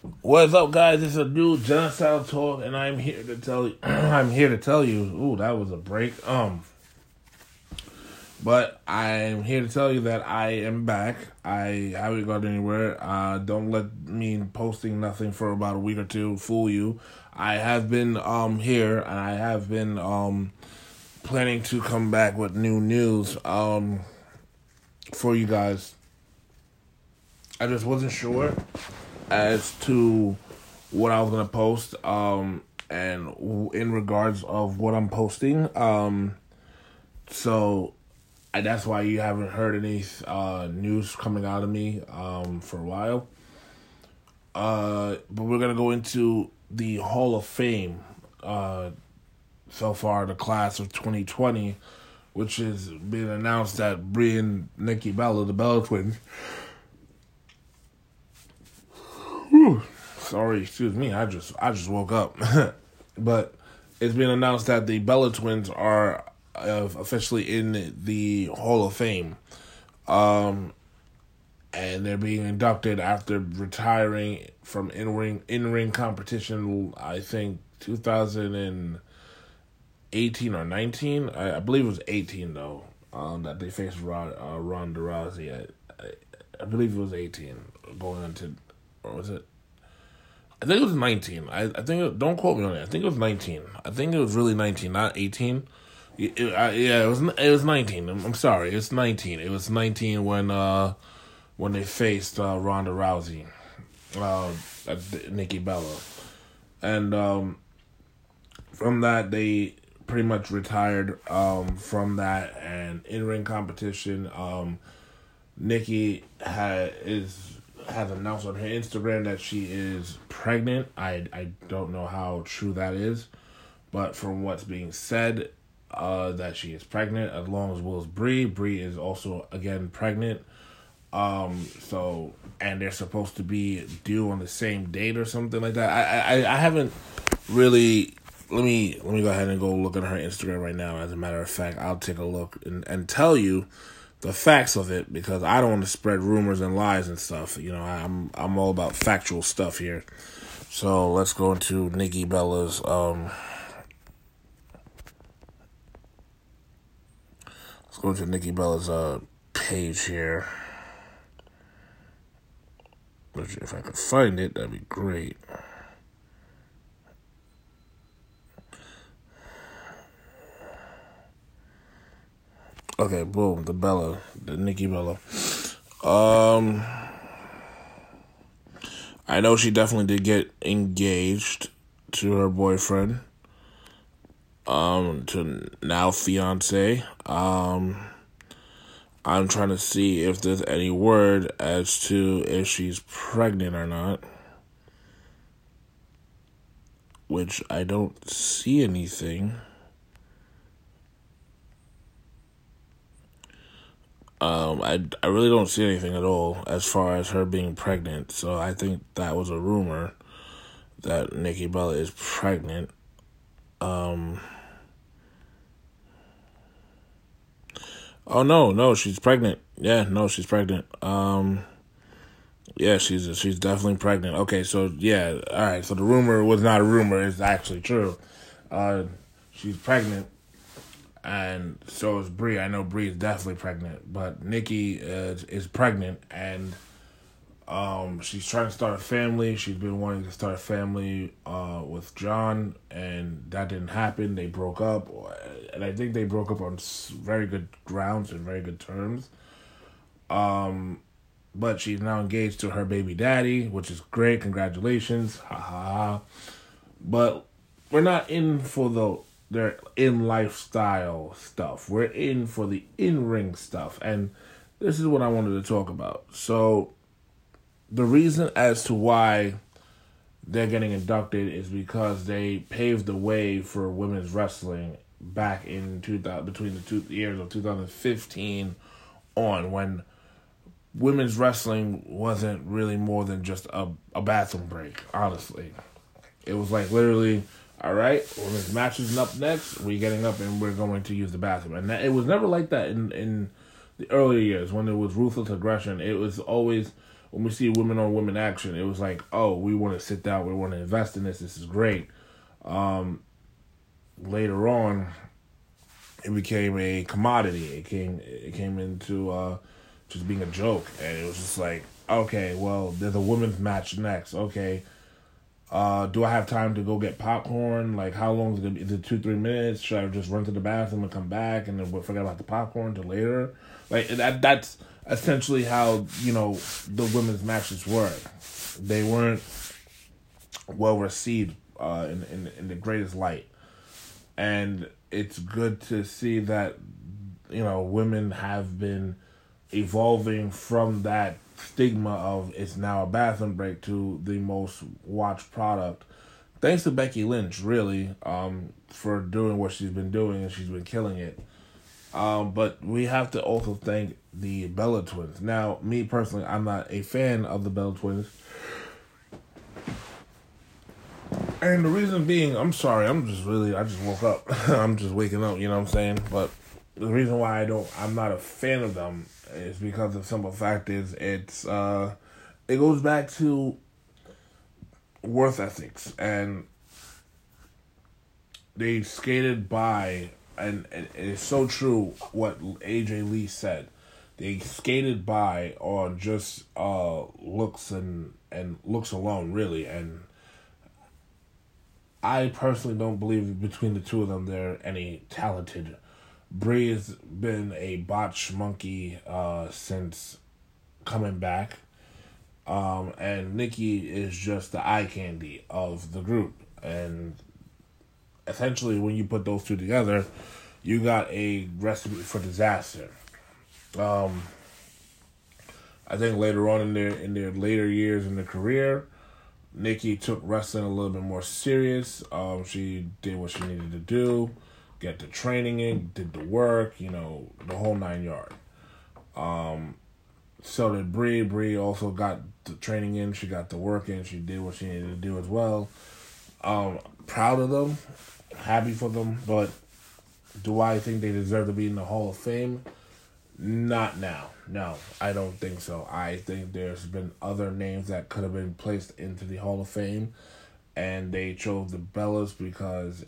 What's up, guys? It's a new genocidal talk, and I'm here to tell you. I'm here to tell you. Ooh, that was a break. Um, but I'm here to tell you that I am back. I haven't gone anywhere. Uh, don't let me posting nothing for about a week or two fool you. I have been um here, and I have been um planning to come back with new news um for you guys. I just wasn't sure as to what I was gonna post, um, and in regards of what I'm posting, um, so that's why you haven't heard any uh, news coming out of me um, for a while. Uh, but we're gonna go into the Hall of Fame. Uh, so far, the class of 2020, which has been announced that Brie and Nikki Bella, the Bella twins. Whew, sorry, excuse me. I just I just woke up, but it's been announced that the Bella twins are uh, officially in the Hall of Fame, um, and they're being inducted after retiring from in ring in ring competition. I think two thousand and eighteen or nineteen. I, I believe it was eighteen though. Um, that they faced Rod, uh, Ronda Rousey. I, I, I believe it was eighteen going into or was it? I think it was 19. I, I think, it, don't quote me on it. I think it was 19. I think it was really 19, not 18. It, it, I, yeah, it was it was 19. I'm, I'm, sorry, it's 19. It was 19 when uh when they faced uh, Ronda Rousey, uh, Nikki Bella, and um, from that they pretty much retired um, from that and in ring competition. Um, Nikki had is has announced on her Instagram that she is pregnant. I I don't know how true that is, but from what's being said, uh, that she is pregnant, as long as Will's Bree Brie is also again pregnant. Um, so and they're supposed to be due on the same date or something like that. I I I haven't really. Let me let me go ahead and go look at her Instagram right now. As a matter of fact, I'll take a look and and tell you the facts of it because I don't want to spread rumors and lies and stuff. You know, I'm I'm all about factual stuff here. So let's go into Nikki Bella's um let's go into Nikki Bella's uh page here. If I could find it, that'd be great. Okay, boom, the Bella, the Nikki Bella. Um, I know she definitely did get engaged to her boyfriend. Um, to now fiance. Um, I'm trying to see if there's any word as to if she's pregnant or not. Which I don't see anything. Um, I, I really don't see anything at all as far as her being pregnant. So I think that was a rumor that Nikki Bella is pregnant. Um, oh no, no, she's pregnant. Yeah, no, she's pregnant. Um, yeah, she's she's definitely pregnant. Okay, so yeah, all right. So the rumor was not a rumor; it's actually true. Uh, she's pregnant and so is Brie. I know Brie is definitely pregnant, but Nikki is, is pregnant, and um, she's trying to start a family. She's been wanting to start a family uh, with John, and that didn't happen. They broke up, and I think they broke up on very good grounds and very good terms. Um, but she's now engaged to her baby daddy, which is great. Congratulations, ha ha ha. But we're not in for the their in lifestyle stuff. We're in for the in ring stuff. And this is what I wanted to talk about. So, the reason as to why they're getting inducted is because they paved the way for women's wrestling back in 2000 between the two years of 2015 on when women's wrestling wasn't really more than just a, a bathroom break honestly it was like literally all right, well, this match is up next. We're getting up and we're going to use the bathroom. And that, it was never like that in in the earlier years when there was ruthless aggression. It was always when we see women on women action, it was like, oh, we want to sit down, we want to invest in this. This is great. Um, later on, it became a commodity. It came it came into uh, just being a joke, and it was just like, okay, well, there's a women's match next. Okay, uh, do I have time to go get popcorn? Like, how long is it? Is it two three minutes? Should I just run to the bathroom and come back and then forget about the popcorn till later? Like that. That's essentially how you know the women's matches were. They weren't well received uh, in, in in the greatest light, and it's good to see that you know women have been evolving from that stigma of it's now a bathroom break to the most watched product. Thanks to Becky Lynch, really, um, for doing what she's been doing and she's been killing it. Um, but we have to also thank the Bella twins. Now, me personally, I'm not a fan of the Bella twins. And the reason being, I'm sorry, I'm just really, I just woke up. I'm just waking up, you know what I'm saying? But the reason why I don't, I'm not a fan of them is because the simple fact is it's, uh, it goes back to worth ethics. And they skated by, and, and it's so true what AJ Lee said. They skated by on just uh, looks and and looks alone, really, and I personally don't believe between the two of them they're any talented. Brie has been a botch monkey uh, since coming back. Um, and Nikki is just the eye candy of the group. And essentially, when you put those two together, you got a recipe for disaster. Um, I think later on in their in their later years in their career, Nikki took wrestling a little bit more serious. Um, she did what she needed to do, get the training in, did the work, you know, the whole nine yard. Um, so did Brie. Brie also got the training in. She got the work in. She did what she needed to do as well. Um, proud of them, happy for them. But do I think they deserve to be in the Hall of Fame? Not now. No, I don't think so. I think there's been other names that could have been placed into the Hall of Fame, and they chose the Bellas because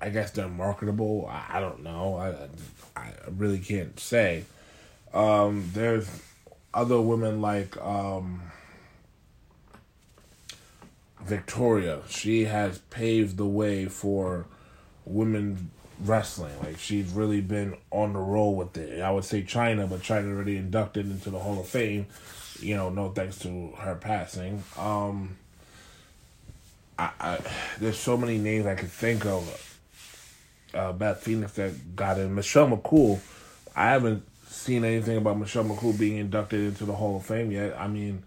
I guess they're marketable. I, I don't know. I I really can't say. Um, there's other women like um, Victoria. She has paved the way for women wrestling. Like she's really been on the roll with it. I would say Chyna, but Chyna already inducted into the Hall of Fame. You know, no thanks to her passing. Um, I, I there's so many names I could think of. Uh, Beth Phoenix that got in. Michelle McCool. I haven't seen anything about Michelle McCool being inducted into the Hall of Fame yet. I mean,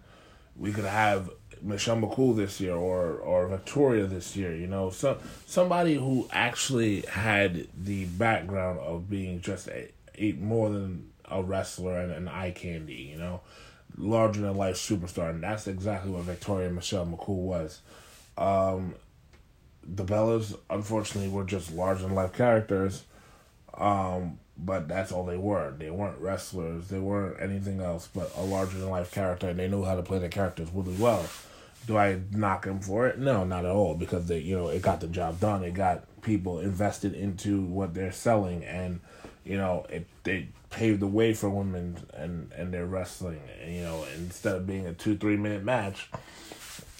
we could have Michelle McCool this year or or Victoria this year. You know, so somebody who actually had the background of being just a, a more than a wrestler and an eye candy. You know, larger than life superstar, and that's exactly what Victoria Michelle McCool was. Um, the Bellas, unfortunately, were just larger than life characters. Um, but that's all they were. They weren't wrestlers. They weren't anything else but a larger than life character, and they knew how to play the characters really well. Do I knock them for it? No, not at all, because they, you know, it got the job done. It got people invested into what they're selling, and you know, it they paved the way for women and and their wrestling. And, you know, instead of being a two three minute match,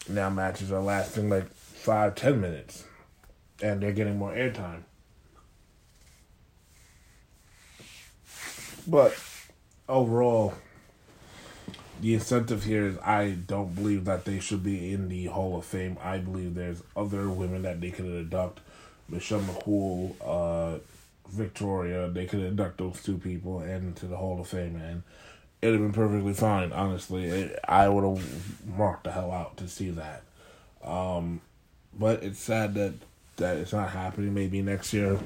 now matches are lasting like five ten minutes, and they're getting more airtime. But overall, the incentive here is I don't believe that they should be in the Hall of Fame. I believe there's other women that they could induct. Michelle McCool, uh, Victoria, they could induct those two people into the Hall of Fame, and it'd have been perfectly fine. Honestly, it, I would have marked the hell out to see that. Um, but it's sad that that it's not happening. Maybe next year,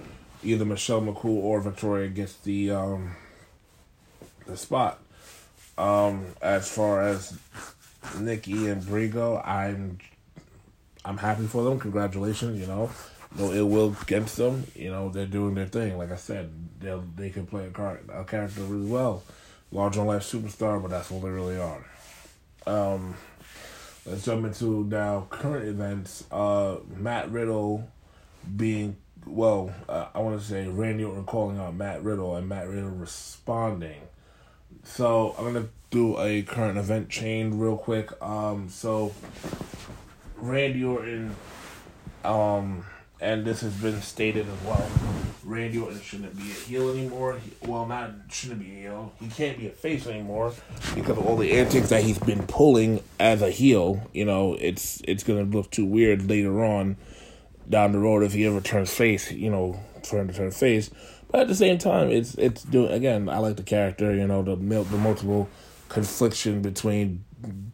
either Michelle McCool or Victoria gets the um, the spot. Um, as far as Nikki and Brigo, I'm I'm happy for them. Congratulations, you know. No ill will against them. You know, they're doing their thing. Like I said, they they can play a, car, a character really well. Large on life superstar, but that's all they really are. Um, let's jump into now current events. Uh, Matt Riddle being well, uh, I want to say Randy Orton calling out Matt Riddle and Matt Riddle responding. So I'm gonna do a current event chain real quick. Um, so Randy Orton, um, and this has been stated as well. Randy Orton shouldn't be a heel anymore. He, well, not shouldn't be a heel. He can't be a face anymore because of all the antics that he's been pulling as a heel. You know, it's it's gonna look too weird later on down the road if he ever turns face. You know, for him to turn face. But at the same time, it's it's doing again. I like the character. You know, the the multiple confliction between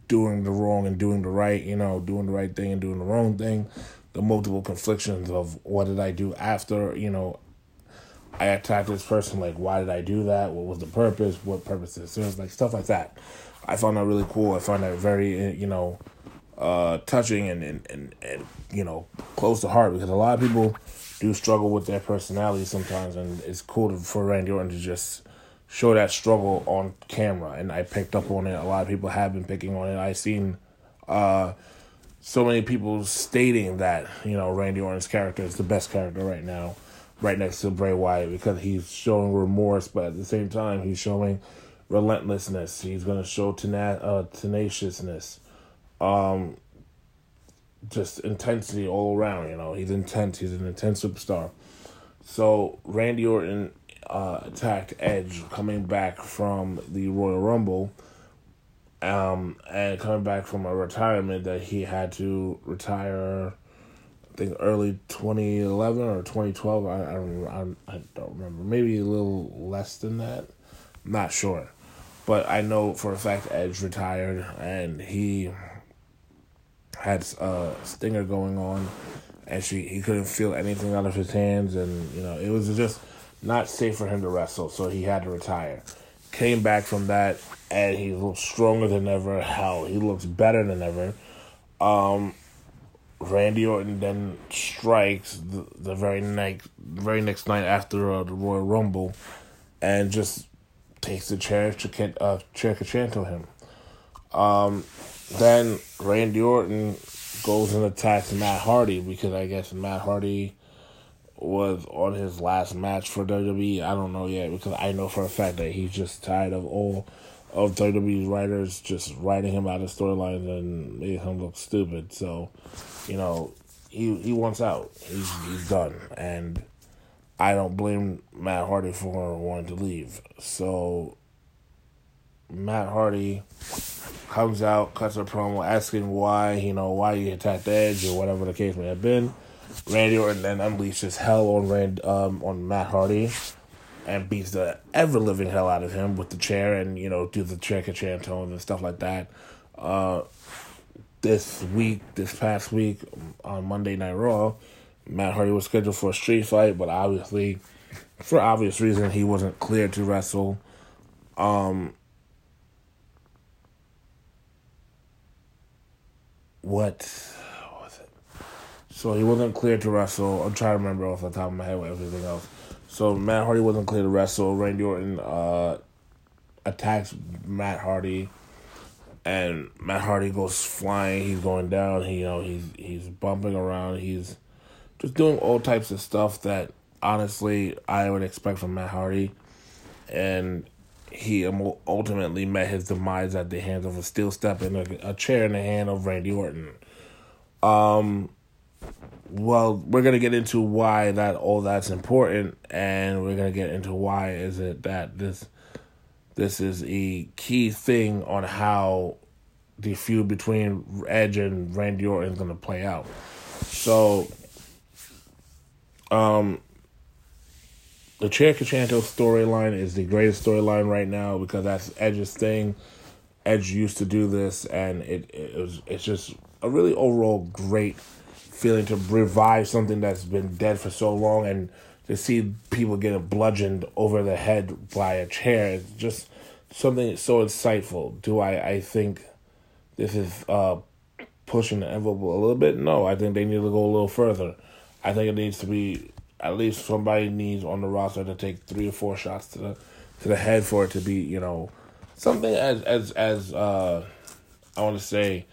doing the wrong and doing the right. You know, doing the right thing and doing the wrong thing. The multiple conflictions of what did I do after you know I attacked this person. Like, why did I do that? What was the purpose? What purpose it serve? Like stuff like that. I found that really cool. I found that very you know uh, touching and, and, and, and you know close to heart because a lot of people do struggle with their personality sometimes, and it's cool to, for Randy Orton to just show that struggle on camera. And I picked up on it. A lot of people have been picking on it. I've seen uh, so many people stating that you know Randy Orton's character is the best character right now, right next to Bray Wyatt because he's showing remorse, but at the same time he's showing relentlessness. He's going to show tena- uh, tenaciousness. Um, just intensity all around. You know, he's intense. He's an intense superstar. So Randy Orton uh, attacked Edge coming back from the Royal Rumble, um, and coming back from a retirement that he had to retire. I think early 2011 or 2012. I I don't I, I don't remember. Maybe a little less than that. I'm not sure, but I know for a fact Edge retired and he had a stinger going on, and she he couldn't feel anything out of his hands, and you know it was just not safe for him to wrestle, so he had to retire. Came back from that, and he looks stronger than ever. Hell, he looks better than ever. Um, Randy Orton then strikes the, the very next very next night after uh, the Royal Rumble, and just takes the chair to uh, chair to him. Um, then Randy Orton goes and attacks Matt Hardy because I guess Matt Hardy was on his last match for WWE. I don't know yet because I know for a fact that he's just tired of all of WWE's writers just writing him out of storylines and making him look stupid. So, you know, he he wants out. He's he's done, and I don't blame Matt Hardy for wanting to leave. So, Matt Hardy comes out, cuts a promo asking why, you know, why you attacked Edge or whatever the case may have been. Randy Orton then unleashes hell on Rand um on Matt Hardy and beats the ever living hell out of him with the chair and, you know, do the and Con-Chair-Tos and stuff like that. Uh this week, this past week on Monday Night Raw, Matt Hardy was scheduled for a street fight, but obviously for obvious reason he wasn't cleared to wrestle. Um what? So he wasn't cleared to wrestle. I'm trying to remember off the top of my head with everything else. So Matt Hardy wasn't cleared to wrestle. Randy Orton uh, attacks Matt Hardy, and Matt Hardy goes flying. He's going down. He, you know, he's he's bumping around. He's just doing all types of stuff that honestly I would expect from Matt Hardy, and he ultimately met his demise at the hands of a steel step and a, a chair in the hand of Randy Orton. Um, well, we're gonna get into why that all that's important, and we're gonna get into why is it that this this is a key thing on how the feud between Edge and Randy Orton is gonna play out. So, um, the Con-Chair-To storyline is the greatest storyline right now because that's Edge's thing. Edge used to do this, and it, it was it's just a really overall great feeling to revive something that's been dead for so long, and to see people get bludgeoned over the head by a chair. It's just something so insightful. Do I? I think this is uh, pushing the envelope a little bit. No, I think they need to go a little further. I think it needs to be at least somebody needs on the roster to take three or four shots to the to the head for it to be you know something as as as uh I want to say,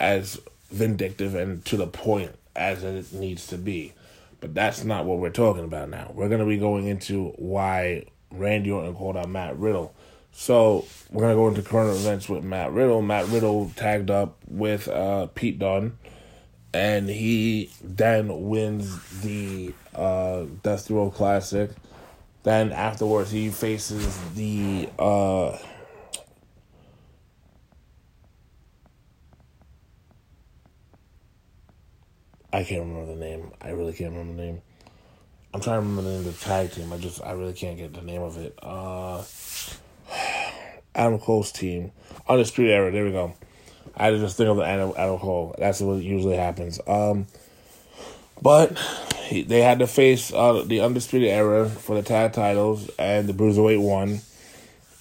as vindictive and to the point as it needs to be. But that's not what we're talking about now. We're going to be going into why Randy Orton called out Matt Riddle. So we're going to go into current events with Matt Riddle. Matt Riddle tagged up with uh, Pete Dunne, and he then wins the uh, Dusty Rhodes Classic. Then afterwards, he faces the. Uh, I can't remember the name. I really can't remember the name. I'm trying to remember the name of the tag team. I just I really can't get the name of it. Uh, Adam Cole's team, Undisputed Era. There we go. I just think of the Adam, Adam Cole. That's what usually happens. Um, but he, they had to face uh, the Undisputed Era for the tag titles, and the Bruiserweight won.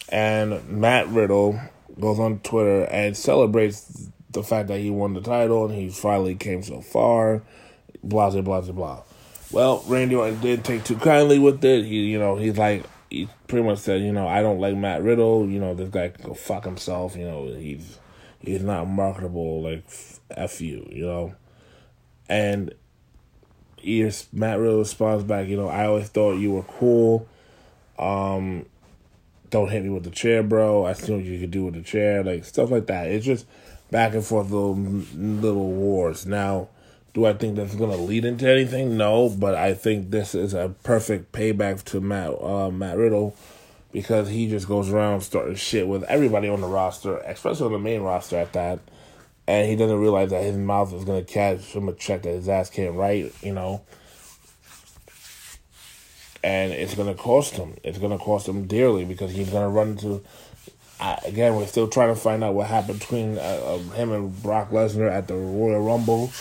And Matt Riddle goes on Twitter and celebrates the fact that he won the title and he finally came so far. Blah blah blah blah. Well, Randy Orton didn't take too kindly with it. He, you know, he's like he pretty much said, you know, I don't like Matt Riddle. You know, this guy can go fuck himself. You know, he's he's not marketable. Like f you, you know. And he, Matt Riddle responds back, you know, I always thought you were cool. Um, don't hit me with the chair, bro. I see what you could do with the chair, like stuff like that. It's just back and forth little little wars. Now, do I think that's going to lead into anything? No, but I think this is a perfect payback to Matt uh, Matt Riddle because he just goes around starting shit with everybody on the roster, especially on the main roster at that. And he doesn't realize that his mouth is going to catch him a check that his ass can't write, you know. And it's going to cost him. It's going to cost him dearly because he's going to run into I, again, we're still trying to find out what happened between uh, uh, him and Brock Lesnar at the Royal Rumble.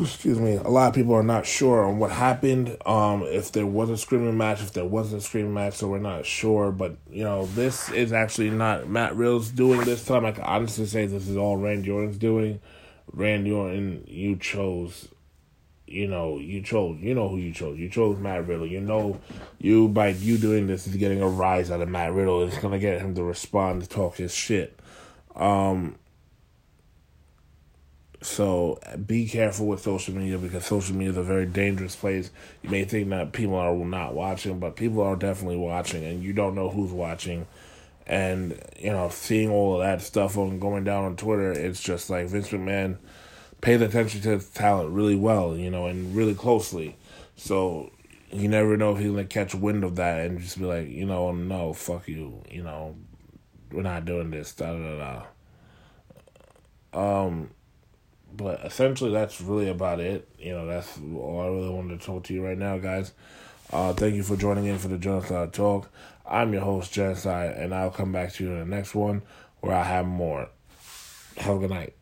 Excuse me. A lot of people are not sure on what happened. Um, if there was a screaming match, if there wasn't a screaming match, so we're not sure. But you know, this is actually not Matt Riddle's doing this time. I can honestly say this is all Randy Orton's doing. Randy Orton, you chose you know, you chose, you know who you chose. You chose Matt Riddle. You know, you by you doing this is getting a rise out of Matt Riddle. It's gonna get him to respond to talk his shit. Um. So be careful with social media because social media is a very dangerous place. You may think that people are not watching, but people are definitely watching, and you don't know who's watching. And you know, seeing all of that stuff on going down on Twitter, it's just like Vince McMahon pays attention to his talent really well, you know, and really closely. So you never know if he's gonna catch wind of that and just be like, you know, no, fuck you, you know, we're not doing this, da da da. Um, but essentially, that's really about it. You know, that's all I really wanted to talk to you right now, guys. Uh, thank you for joining in for the Genocide Talk. I'm your host, Genocide, and I'll come back to you in the next one where I have more. Have a good night.